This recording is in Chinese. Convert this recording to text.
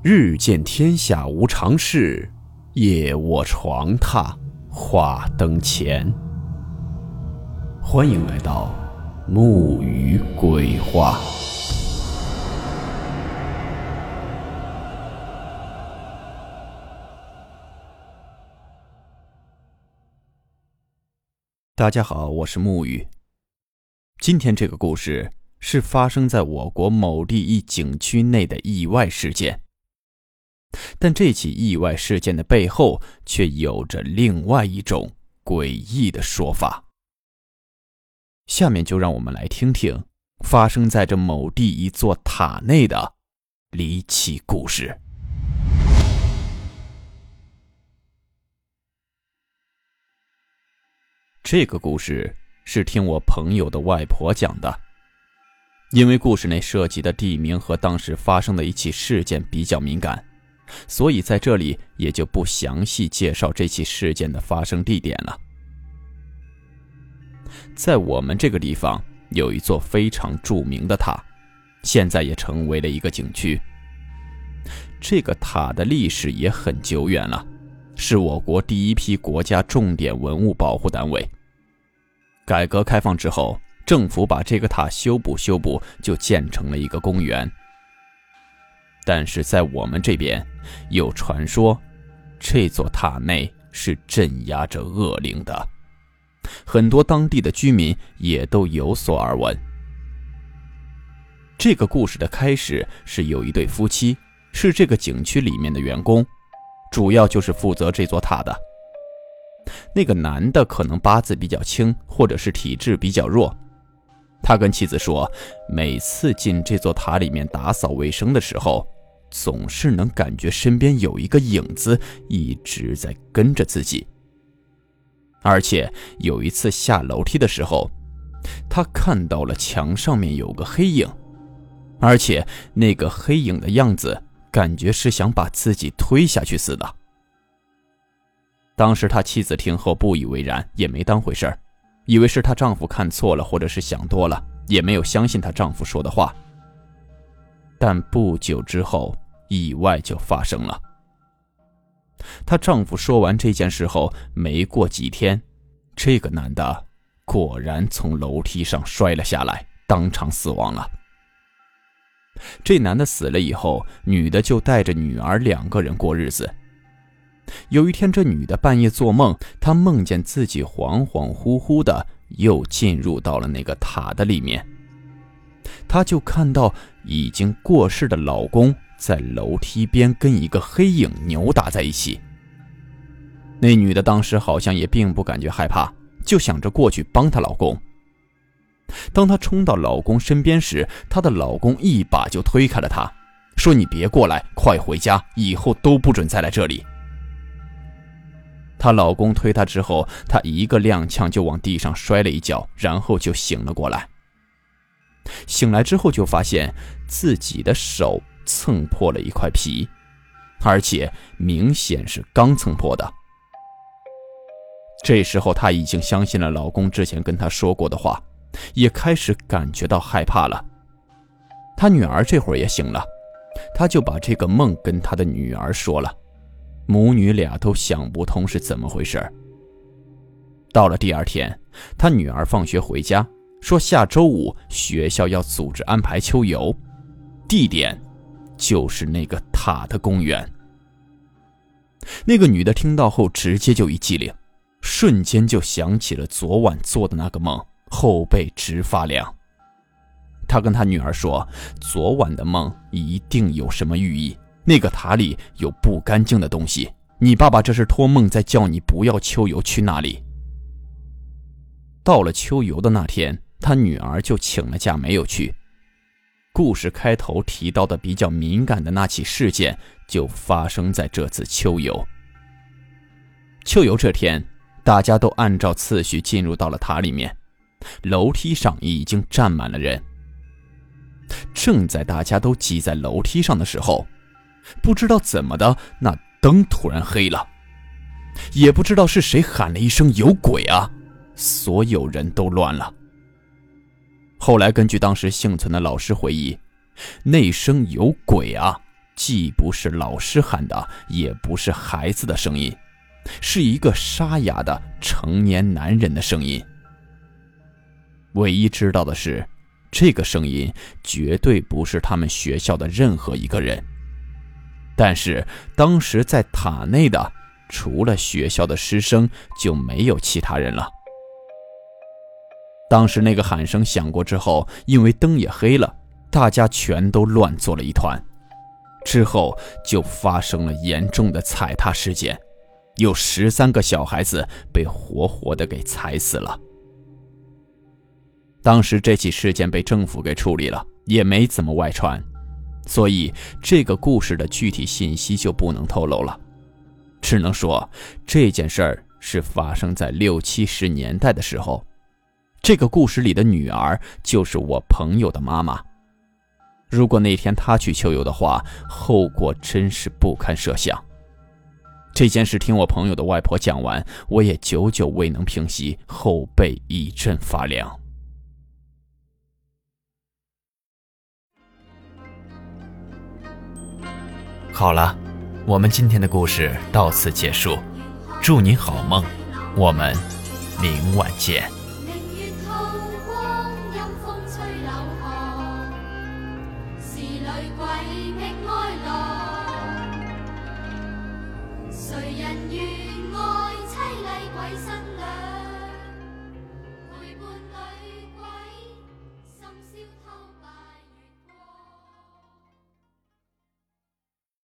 日见天下无常事，夜卧床榻话灯前。欢迎来到木鱼鬼话。大家好，我是木鱼。今天这个故事是发生在我国某地一景区内的意外事件。但这起意外事件的背后却有着另外一种诡异的说法。下面就让我们来听听发生在这某地一座塔内的离奇故事。这个故事是听我朋友的外婆讲的，因为故事内涉及的地名和当时发生的一起事件比较敏感。所以在这里也就不详细介绍这起事件的发生地点了。在我们这个地方有一座非常著名的塔，现在也成为了一个景区。这个塔的历史也很久远了，是我国第一批国家重点文物保护单位。改革开放之后，政府把这个塔修补修补，就建成了一个公园。但是在我们这边，有传说，这座塔内是镇压着恶灵的，很多当地的居民也都有所耳闻。这个故事的开始是有一对夫妻，是这个景区里面的员工，主要就是负责这座塔的。那个男的可能八字比较轻，或者是体质比较弱，他跟妻子说，每次进这座塔里面打扫卫生的时候。总是能感觉身边有一个影子一直在跟着自己，而且有一次下楼梯的时候，他看到了墙上面有个黑影，而且那个黑影的样子感觉是想把自己推下去似的。当时他妻子听后不以为然，也没当回事儿，以为是她丈夫看错了，或者是想多了，也没有相信她丈夫说的话。但不久之后，意外就发生了。她丈夫说完这件事后，没过几天，这个男的果然从楼梯上摔了下来，当场死亡了。这男的死了以后，女的就带着女儿两个人过日子。有一天，这女的半夜做梦，她梦见自己恍恍惚惚的又进入到了那个塔的里面。她就看到已经过世的老公在楼梯边跟一个黑影扭打在一起。那女的当时好像也并不感觉害怕，就想着过去帮她老公。当她冲到老公身边时，她的老公一把就推开了她，说：“你别过来，快回家，以后都不准再来这里。”她老公推她之后，她一个踉跄就往地上摔了一跤，然后就醒了过来。醒来之后，就发现自己的手蹭破了一块皮，而且明显是刚蹭破的。这时候，她已经相信了老公之前跟她说过的话，也开始感觉到害怕了。她女儿这会儿也醒了，她就把这个梦跟她的女儿说了，母女俩都想不通是怎么回事。到了第二天，她女儿放学回家。说下周五学校要组织安排秋游，地点就是那个塔的公园。那个女的听到后直接就一激灵，瞬间就想起了昨晚做的那个梦，后背直发凉。她跟她女儿说，昨晚的梦一定有什么寓意，那个塔里有不干净的东西。你爸爸这是托梦在叫你不要秋游去那里。到了秋游的那天。他女儿就请了假，没有去。故事开头提到的比较敏感的那起事件，就发生在这次秋游。秋游这天，大家都按照次序进入到了塔里面，楼梯上已经站满了人。正在大家都挤在楼梯上的时候，不知道怎么的，那灯突然黑了，也不知道是谁喊了一声“有鬼啊”，所有人都乱了。后来，根据当时幸存的老师回忆，那声“有鬼啊”，既不是老师喊的，也不是孩子的声音，是一个沙哑的成年男人的声音。唯一知道的是，这个声音绝对不是他们学校的任何一个人。但是当时在塔内的，除了学校的师生，就没有其他人了。当时那个喊声响过之后，因为灯也黑了，大家全都乱作了一团。之后就发生了严重的踩踏事件，有十三个小孩子被活活的给踩死了。当时这起事件被政府给处理了，也没怎么外传，所以这个故事的具体信息就不能透露了，只能说这件事儿是发生在六七十年代的时候。这个故事里的女儿就是我朋友的妈妈。如果那天她去秋游的话，后果真是不堪设想。这件事听我朋友的外婆讲完，我也久久未能平息，后背一阵发凉。好了，我们今天的故事到此结束，祝您好梦，我们明晚见。鬼新娘？